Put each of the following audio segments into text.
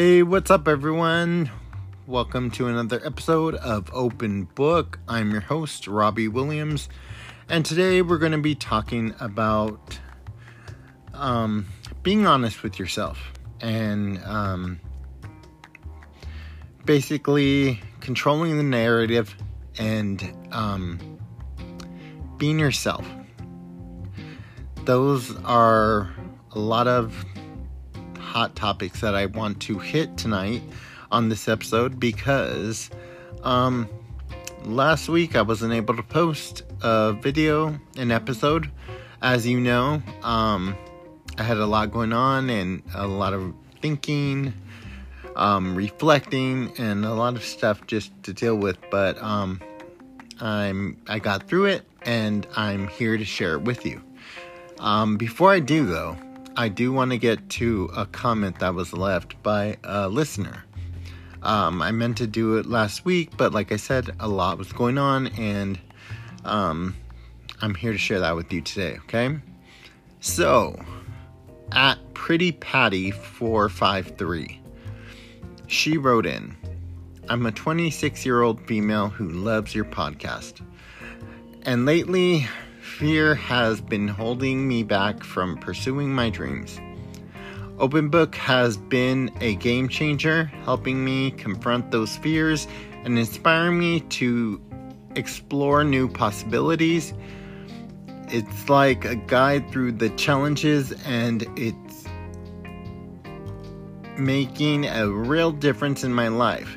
Hey, what's up, everyone? Welcome to another episode of Open Book. I'm your host, Robbie Williams, and today we're going to be talking about um, being honest with yourself and um, basically controlling the narrative and um, being yourself. Those are a lot of hot topics that I want to hit tonight on this episode because um, last week I wasn't able to post a video, an episode. As you know, um, I had a lot going on and a lot of thinking, um, reflecting, and a lot of stuff just to deal with. But um, I'm I got through it, and I'm here to share it with you. Um, before I do, though, I do want to get to a comment that was left by a listener. Um, I meant to do it last week, but like I said, a lot was going on, and um, I'm here to share that with you today, okay? So, at Pretty Patty 453, she wrote in I'm a 26 year old female who loves your podcast. And lately, fear has been holding me back from pursuing my dreams. Open Book has been a game changer, helping me confront those fears and inspiring me to explore new possibilities. It's like a guide through the challenges, and it's making a real difference in my life.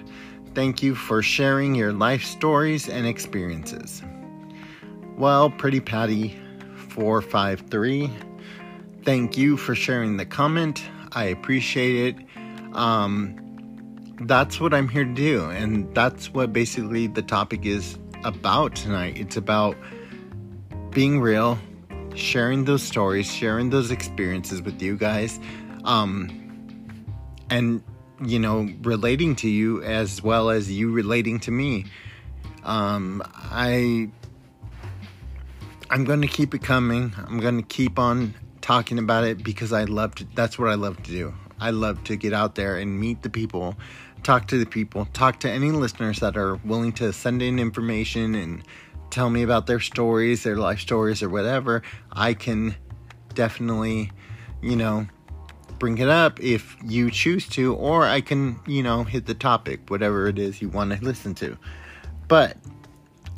Thank you for sharing your life stories and experiences. Well, Pretty Patty 453, thank you for sharing the comment. I appreciate it. Um, that's what I'm here to do, and that's what basically the topic is about tonight. It's about being real, sharing those stories, sharing those experiences with you guys, um, and you know, relating to you as well as you relating to me. Um, I I'm going to keep it coming. I'm going to keep on talking about it because I love to, that's what I love to do. I love to get out there and meet the people, talk to the people, talk to any listeners that are willing to send in information and tell me about their stories, their life stories, or whatever. I can definitely, you know, bring it up if you choose to, or I can, you know, hit the topic, whatever it is you want to listen to. But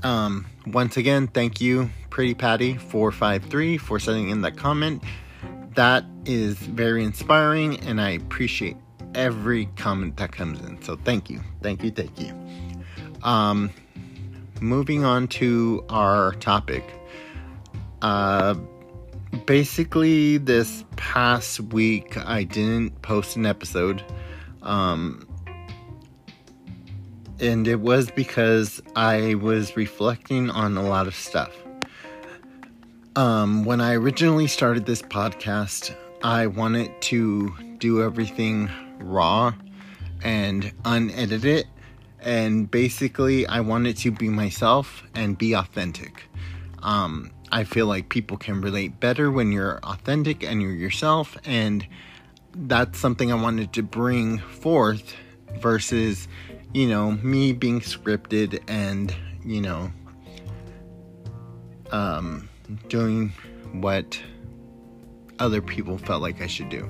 um, once again, thank you, Pretty Patty 453 for sending in that comment. That is very inspiring, and I appreciate every comment that comes in. So thank you, thank you, thank you. Um, moving on to our topic. Uh, basically, this past week I didn't post an episode. Um, and it was because I was reflecting on a lot of stuff. Um, when I originally started this podcast, I wanted to do everything raw and unedited, and basically, I wanted to be myself and be authentic. Um, I feel like people can relate better when you're authentic and you're yourself, and that's something I wanted to bring forth versus you know, me being scripted and, you know, um, doing what other people felt like I should do.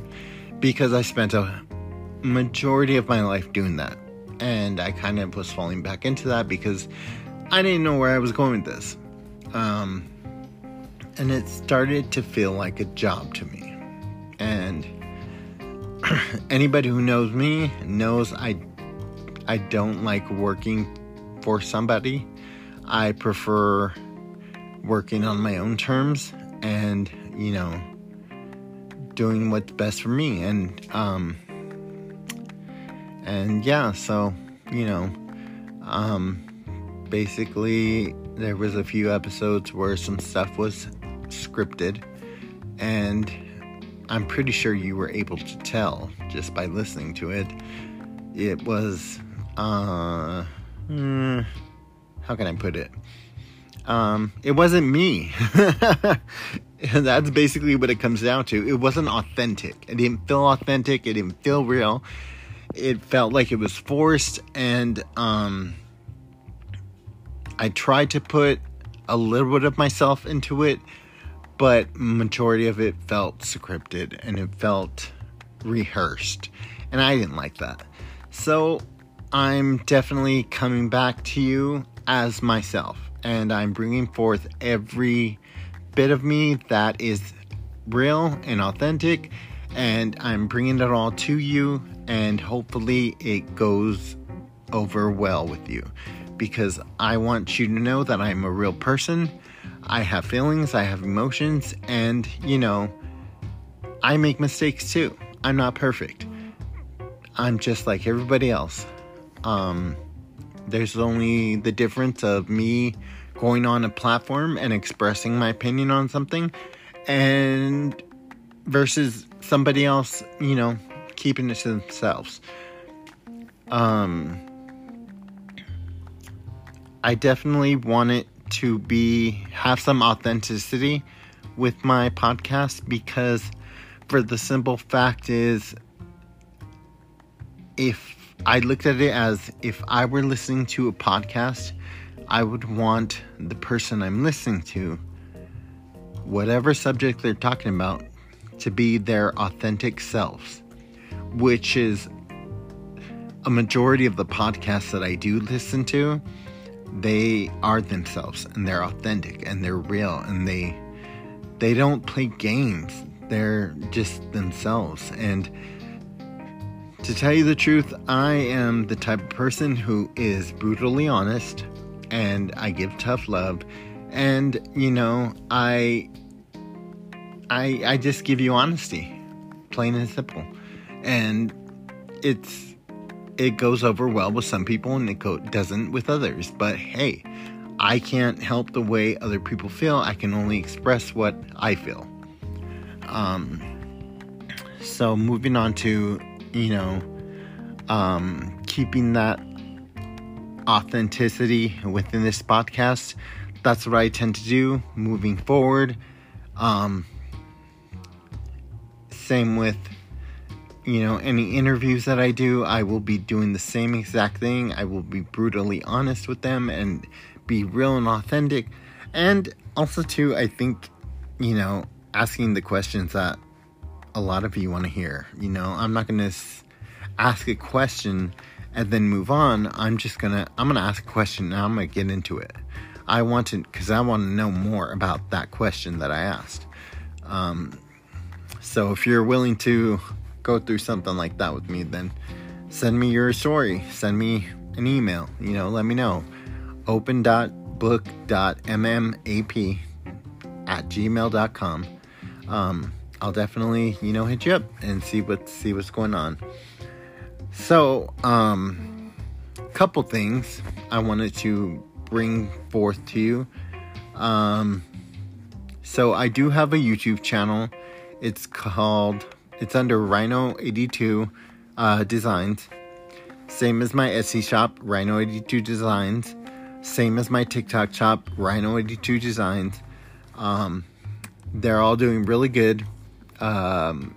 Because I spent a majority of my life doing that. And I kind of was falling back into that because I didn't know where I was going with this. Um, and it started to feel like a job to me. And anybody who knows me knows I I don't like working for somebody. I prefer working on my own terms and, you know, doing what's best for me. And, um, and yeah, so, you know, um, basically there was a few episodes where some stuff was scripted and I'm pretty sure you were able to tell just by listening to it. It was uh, mm, how can I put it? Um, it wasn't me. That's basically what it comes down to. It wasn't authentic. It didn't feel authentic. It didn't feel real. it felt like it was forced and um I tried to put a little bit of myself into it, but majority of it felt scripted and it felt rehearsed. And I didn't like that. So I'm definitely coming back to you as myself and I'm bringing forth every bit of me that is real and authentic and I'm bringing it all to you and hopefully it goes over well with you because I want you to know that I'm a real person. I have feelings, I have emotions, and you know, I make mistakes too. I'm not perfect. I'm just like everybody else. Um, there's only the difference of me going on a platform and expressing my opinion on something and versus somebody else, you know, keeping it to themselves. Um, I definitely want it to be have some authenticity with my podcast because for the simple fact is if I looked at it as if I were listening to a podcast, I would want the person I'm listening to, whatever subject they're talking about, to be their authentic selves, which is a majority of the podcasts that I do listen to they are themselves and they're authentic and they're real and they they don't play games. They're just themselves and to tell you the truth i am the type of person who is brutally honest and i give tough love and you know i i i just give you honesty plain and simple and it's it goes over well with some people and it go, doesn't with others. But hey, I can't help the way other people feel. I can only express what I feel. Um, so moving on to, you know, um, keeping that authenticity within this podcast. That's what I tend to do moving forward. Um, same with you know, any interviews that I do, I will be doing the same exact thing. I will be brutally honest with them and be real and authentic. And also, too, I think, you know, asking the questions that a lot of you want to hear. You know, I'm not going to ask a question and then move on. I'm just going to, I'm going to ask a question and I'm going to get into it. I want to, because I want to know more about that question that I asked. Um, so if you're willing to go through something like that with me, then send me your story. Send me an email. You know, let me know. open.book.mmap at gmail.com. Um, I'll definitely, you know, hit you up and see what see what's going on. So, um, couple things I wanted to bring forth to you. Um, so I do have a YouTube channel. It's called it's under Rhino82 uh, Designs. Same as my Etsy shop, Rhino82 Designs. Same as my TikTok shop, Rhino82 Designs. Um, they're all doing really good. Um,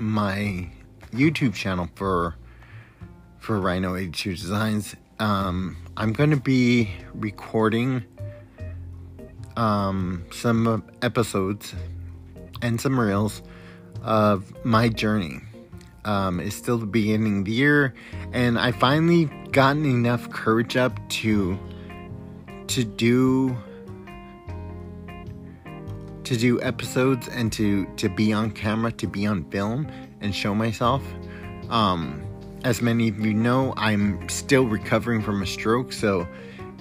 my YouTube channel for for Rhino82 Designs. Um, I'm going to be recording um, some episodes and some reels of my journey. Um, it's still the beginning of the year, and I finally gotten enough courage up to to do to do episodes and to to be on camera, to be on film, and show myself. Um, as many of you know, I'm still recovering from a stroke, so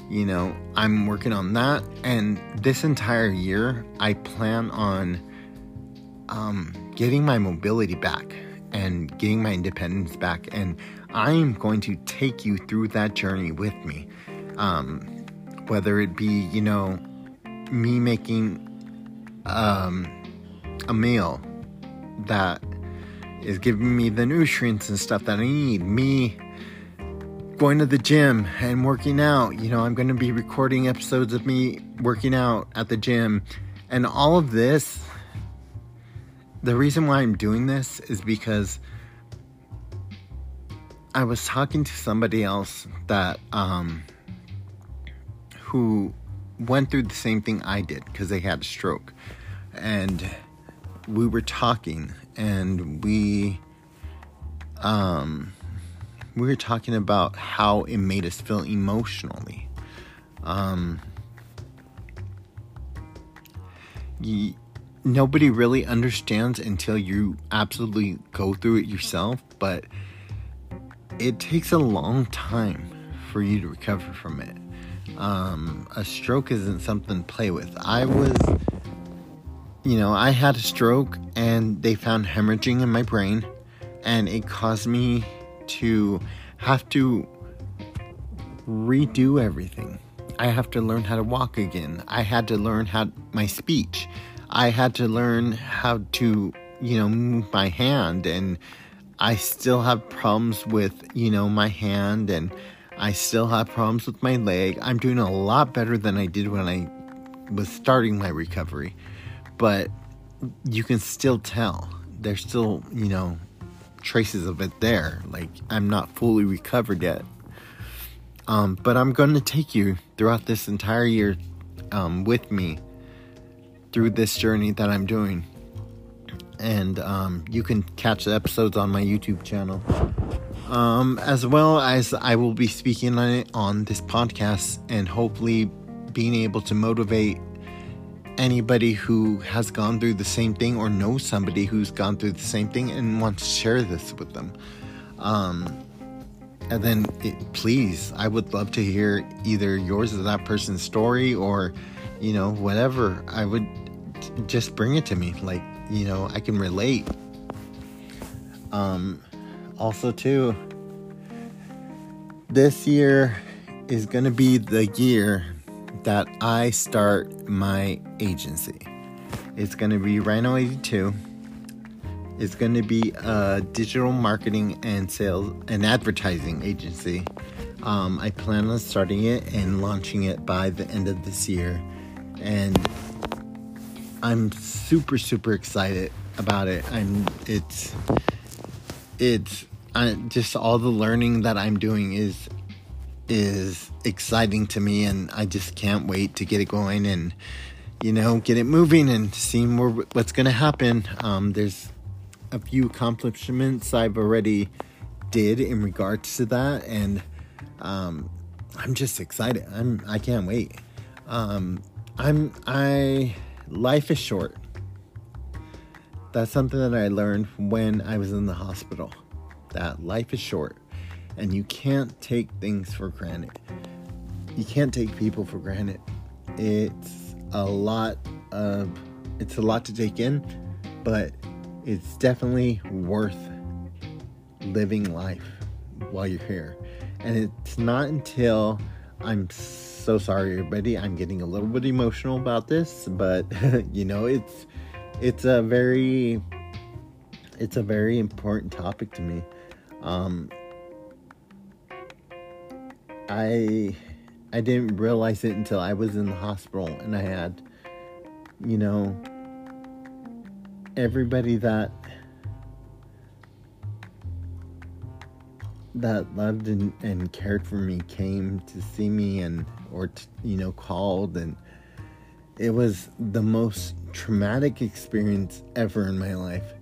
you know I'm working on that. And this entire year, I plan on um, getting my mobility back and getting my independence back. And I'm going to take you through that journey with me. Um, whether it be, you know, me making um, a meal that is giving me the nutrients and stuff that I need, me going to the gym and working out. You know, I'm going to be recording episodes of me working out at the gym. And all of this the reason why I'm doing this is because I was talking to somebody else that um, who went through the same thing I did because they had a stroke, and we were talking, and we um, we were talking about how it made us feel emotionally. Um, y- nobody really understands until you absolutely go through it yourself, but it takes a long time for you to recover from it. Um, a stroke isn't something to play with. I was, you know, I had a stroke and they found hemorrhaging in my brain, and it caused me to have to redo everything. I have to learn how to walk again. I had to learn how my speech. I had to learn how to, you know, move my hand and I still have problems with, you know, my hand and I still have problems with my leg. I'm doing a lot better than I did when I was starting my recovery. But you can still tell. There's still, you know, traces of it there. Like I'm not fully recovered yet. Um, but I'm going to take you throughout this entire year um, with me through this journey that I'm doing. And um, you can catch the episodes on my YouTube channel. Um, as well as I will be speaking on it on this podcast and hopefully being able to motivate anybody who has gone through the same thing or knows somebody who's gone through the same thing and wants to share this with them. Um, and then it, please, I would love to hear either yours or that person's story or, you know, whatever. I would just bring it to me. Like, you know, I can relate. Um, also, too, this year is going to be the year that I start my agency. It's going to be Rhino 82 It's going to be a digital marketing and sales and advertising agency. Um, I plan on starting it and launching it by the end of this year, and I'm super super excited about it. I'm it's it's I, just all the learning that I'm doing is is exciting to me, and I just can't wait to get it going and you know get it moving and see more what's going to happen. Um, there's a few accomplishments I've already did in regards to that, and um, I'm just excited. I'm I can't wait. Um, I'm I life is short. That's something that I learned when I was in the hospital. That life is short, and you can't take things for granted. You can't take people for granted. It's a lot of it's a lot to take in, but it's definitely worth living life while you're here. And it's not until I'm so sorry everybody, I'm getting a little bit emotional about this, but you know, it's it's a very it's a very important topic to me. Um I I didn't realize it until I was in the hospital and I had you know everybody that that loved and, and cared for me came to see me and or t- you know called and it was the most traumatic experience ever in my life.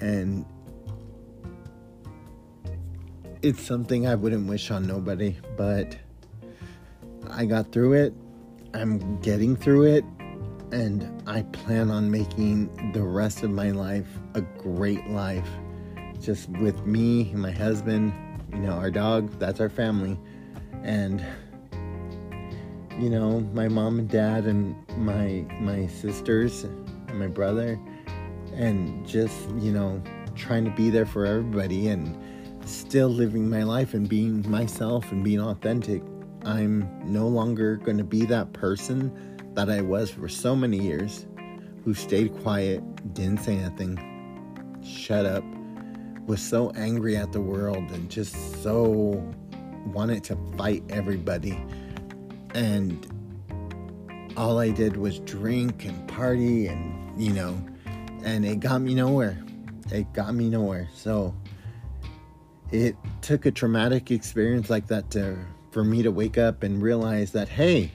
And it's something I wouldn't wish on nobody but I got through it I'm getting through it and I plan on making the rest of my life a great life. Just with me, my husband, you know, our dog, that's our family. And you know, my mom and dad and my my sisters and my brother and just, you know, trying to be there for everybody and still living my life and being myself and being authentic. I'm no longer going to be that person that I was for so many years, who stayed quiet, didn't say anything, shut up, was so angry at the world, and just so wanted to fight everybody. And all I did was drink and party, and you know, and it got me nowhere. It got me nowhere. So it took a traumatic experience like that to for me to wake up and realize that hey,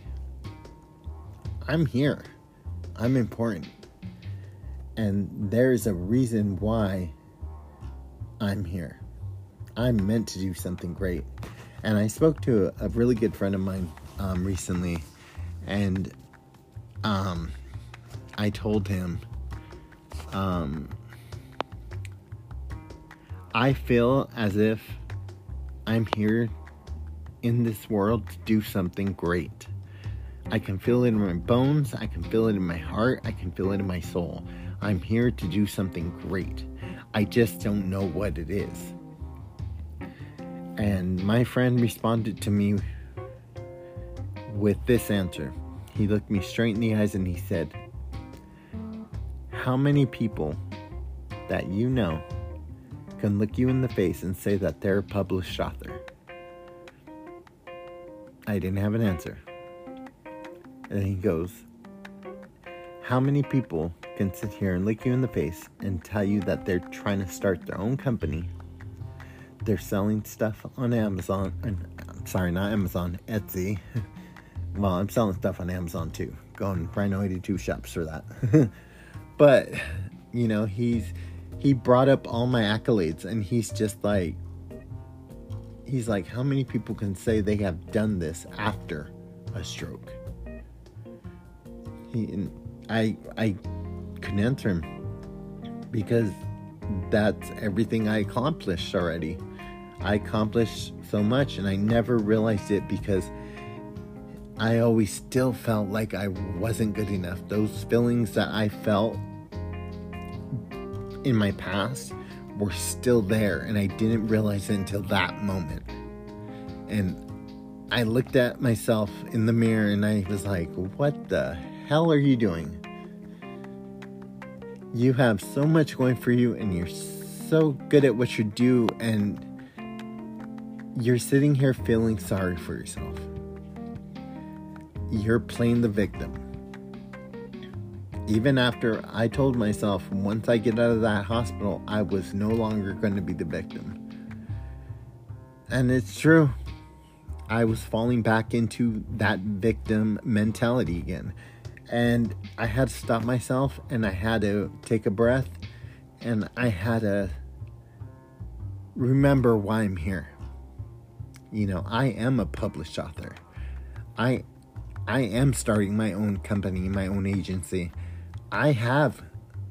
I'm here. I'm important. And there's a reason why I'm here. I'm meant to do something great. And I spoke to a really good friend of mine um, recently, and um, I told him, um, I feel as if I'm here in this world to do something great. I can feel it in my bones, I can feel it in my heart, I can feel it in my soul. I'm here to do something great. I just don't know what it is. And my friend responded to me with this answer. He looked me straight in the eyes and he said, How many people that you know can look you in the face and say that they're a published author? I didn't have an answer. And he goes, How many people can sit here and look you in the face and tell you that they're trying to start their own company? They're selling stuff on Amazon. I'm sorry, not Amazon, Etsy. well, I'm selling stuff on Amazon too. Going Rhino 82 shops for that. but, you know, he's he brought up all my accolades and he's just like he's like how many people can say they have done this after a stroke? He i i couldn't answer him because that's everything i accomplished already. I accomplished so much and i never realized it because i always still felt like i wasn't good enough. Those feelings that i felt in my past were still there and I didn't realize it until that moment. And I looked at myself in the mirror and I was like, what the hell are you doing? You have so much going for you and you're so good at what you do and you're sitting here feeling sorry for yourself. You're playing the victim even after I told myself once I get out of that hospital, I was no longer going to be the victim. And it's true. I was falling back into that victim mentality again. And I had to stop myself and I had to take a breath and I had to remember why I'm here. You know, I am a published author. I I am starting my own company, my own agency. I have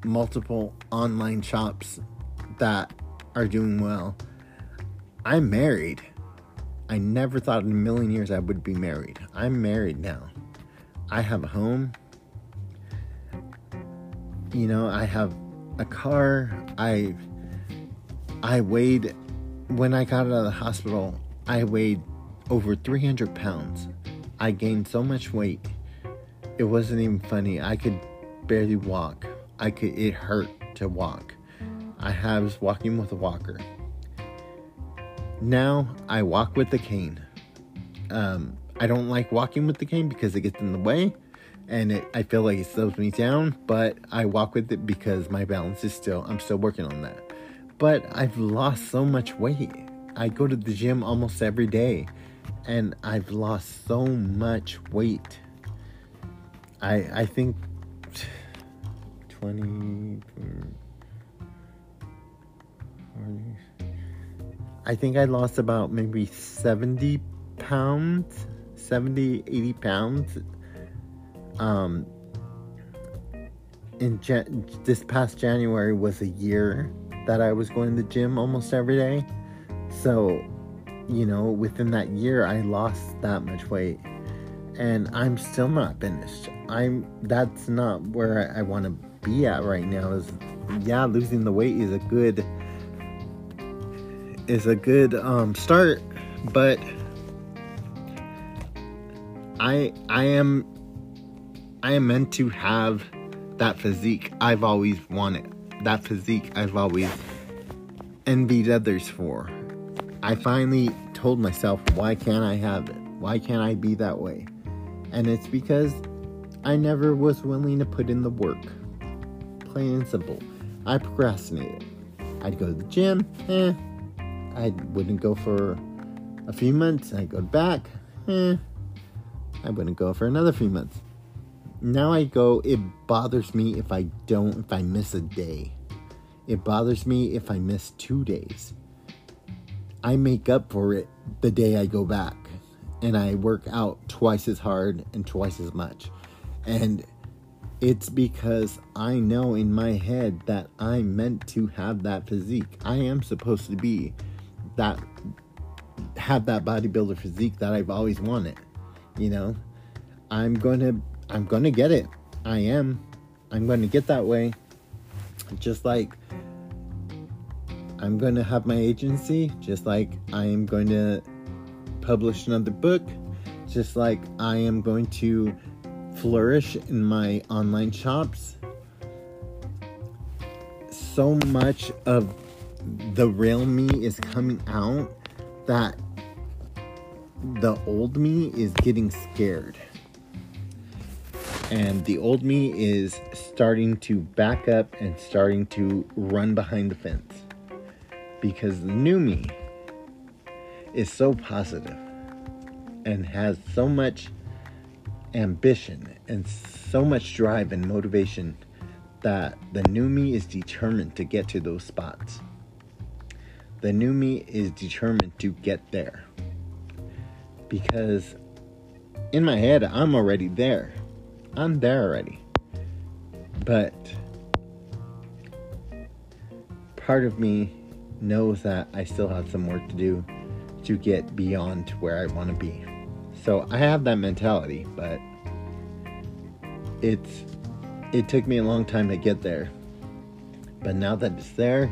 multiple online shops that are doing well. I'm married. I never thought in a million years I would be married. I'm married now. I have a home. You know, I have a car. I I weighed when I got out of the hospital, I weighed over 300 pounds. I gained so much weight. It wasn't even funny. I could barely walk. I could it hurt to walk. I was walking with a walker. Now I walk with the cane. Um, I don't like walking with the cane because it gets in the way and it, I feel like it slows me down, but I walk with it because my balance is still, I'm still working on that. But I've lost so much weight. I go to the gym almost every day and I've lost so much weight. I, I think 20 I think I lost about maybe 70 pounds, 70, 80 pounds. Um, in Jan- this past January was a year that I was going to the gym almost every day. So, you know, within that year, I lost that much weight, and I'm still not finished. I'm that's not where I, I want to be at right now is yeah losing the weight is a good is a good um, start but i i am i am meant to have that physique i've always wanted that physique i've always envied others for. I finally told myself why can't i have it? Why can't i be that way and it's because i never was willing to put in the work plain and simple. I procrastinated. I'd go to the gym, eh, I wouldn't go for a few months. I'd go back. Eh, I wouldn't go for another few months. Now I go, it bothers me if I don't, if I miss a day. It bothers me if I miss two days. I make up for it the day I go back. And I work out twice as hard and twice as much. And it's because I know in my head that I'm meant to have that physique. I am supposed to be that have that bodybuilder physique that I've always wanted. You know, I'm to I'm to get it. I am. I'm to get that way. Just like I'm to have my agency, just like I am going to publish another book, just like I am going to flourish in my online shops. So much of the real me is coming out that the old me is getting scared. And the old me is starting to back up and starting to run behind the fence. Because the new me is so positive and has so much ambition and so much drive and motivation that the new me is determined to get to those spots. The new me is determined to get there. Because in my head, I'm already there. I'm there already. But part of me knows that I still have some work to do to get beyond where I want to be. So I have that mentality, but it's it took me a long time to get there. But now that it's there,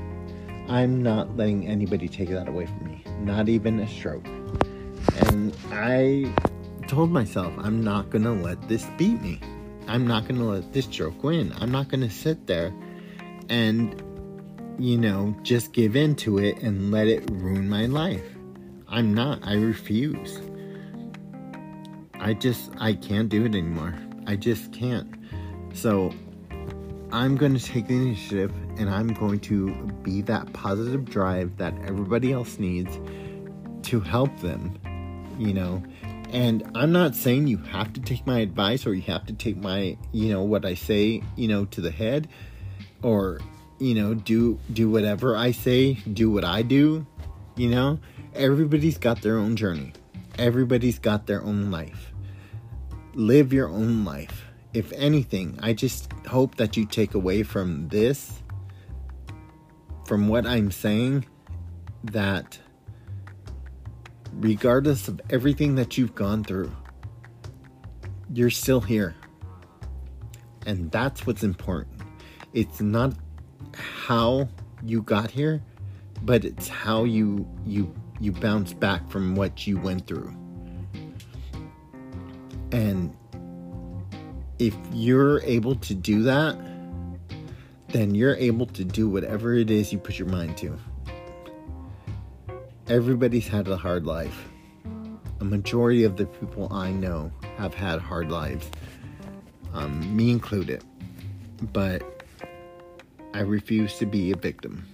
I'm not letting anybody take that away from me. Not even a stroke. And I told myself I'm not going to let this beat me. I'm not going to let this stroke win. I'm not going to sit there and you know, just give in to it and let it ruin my life. I'm not. I refuse. I just, I can't do it anymore. I just can't. So I'm going to take the initiative and I'm going to be that positive drive that everybody else needs to help them, you know. And I'm not saying you have to take my advice or you have to take my, you know, what I say, you know, to the head or, you know, do do whatever I say, do what I do, you know. Everybody's got their own journey. Everybody's got their own life live your own life. If anything, I just hope that you take away from this, from what I'm saying, that regardless of everything that you've gone through, you're still here. And that's what's important. It's not how you got here, but it's how you you you bounce back from what you went through. And if you're able to do that, then you're able to do whatever it is you put your mind to. Everybody's had a hard life. A majority of the people I know have had hard lives, um, me included. But I refuse to be a victim.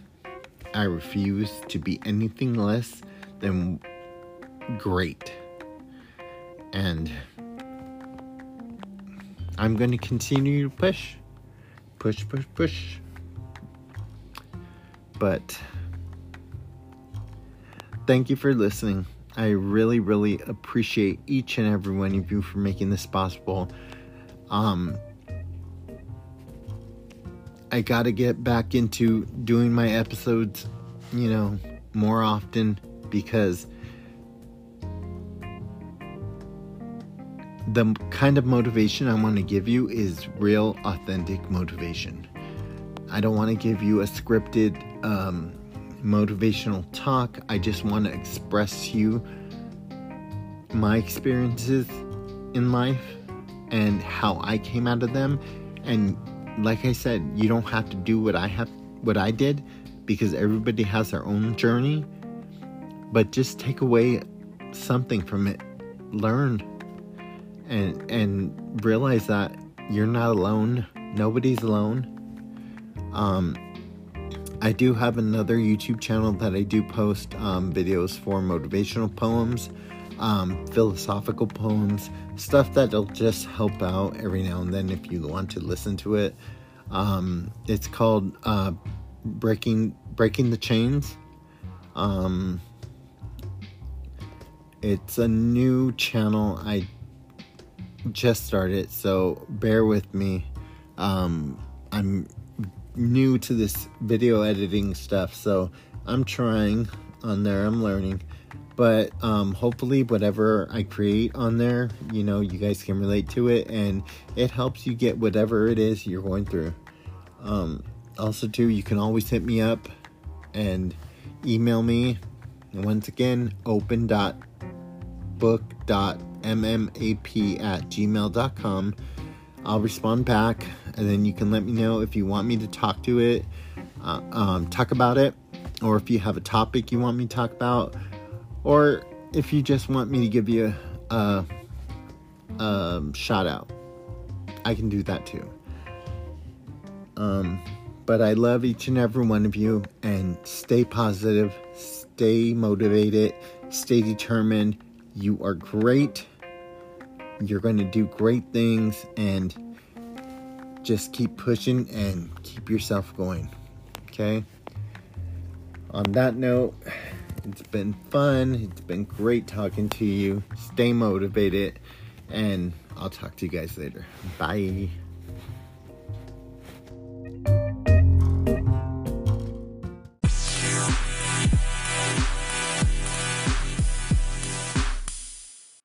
I refuse to be anything less than great. And I'm going to continue to push. Push, push, push. But thank you for listening. I really, really appreciate each and every one of you for making this possible. Um, I got to get back into doing my episodes, you know, more often because the kind of motivation I want to give you is real, authentic motivation. I don't want to give you a scripted um, motivational talk. I just want to express you my experiences in life and how I came out of them. And like I said, you don't have to do what I have, what I did, because everybody has their own journey. But just take away something from it. Learn and and realize that you're not alone. Nobody's alone. Um, I do have another YouTube channel that I do post um, videos for motivational poems, um, philosophical poems, stuff that'll just help out every now and then if you want to listen to it. Um, it's called uh, Breaking Breaking the Chains. Um, it's a new channel I just started, so bear with me. Um, I'm new to this video editing stuff, so I'm trying on there. I'm learning, but um, hopefully, whatever I create on there, you know, you guys can relate to it, and it helps you get whatever it is you're going through. Um, also, too, you can always hit me up and email me. And once again, open.book.mmap at gmail.com. I'll respond back, and then you can let me know if you want me to talk to it, uh, um, talk about it, or if you have a topic you want me to talk about, or if you just want me to give you a, a um, shout out. I can do that too. Um, but I love each and every one of you, and stay positive, stay motivated, stay determined. You are great. You're going to do great things, and just keep pushing and keep yourself going. Okay? On that note, it's been fun. It's been great talking to you. Stay motivated, and I'll talk to you guys later. Bye.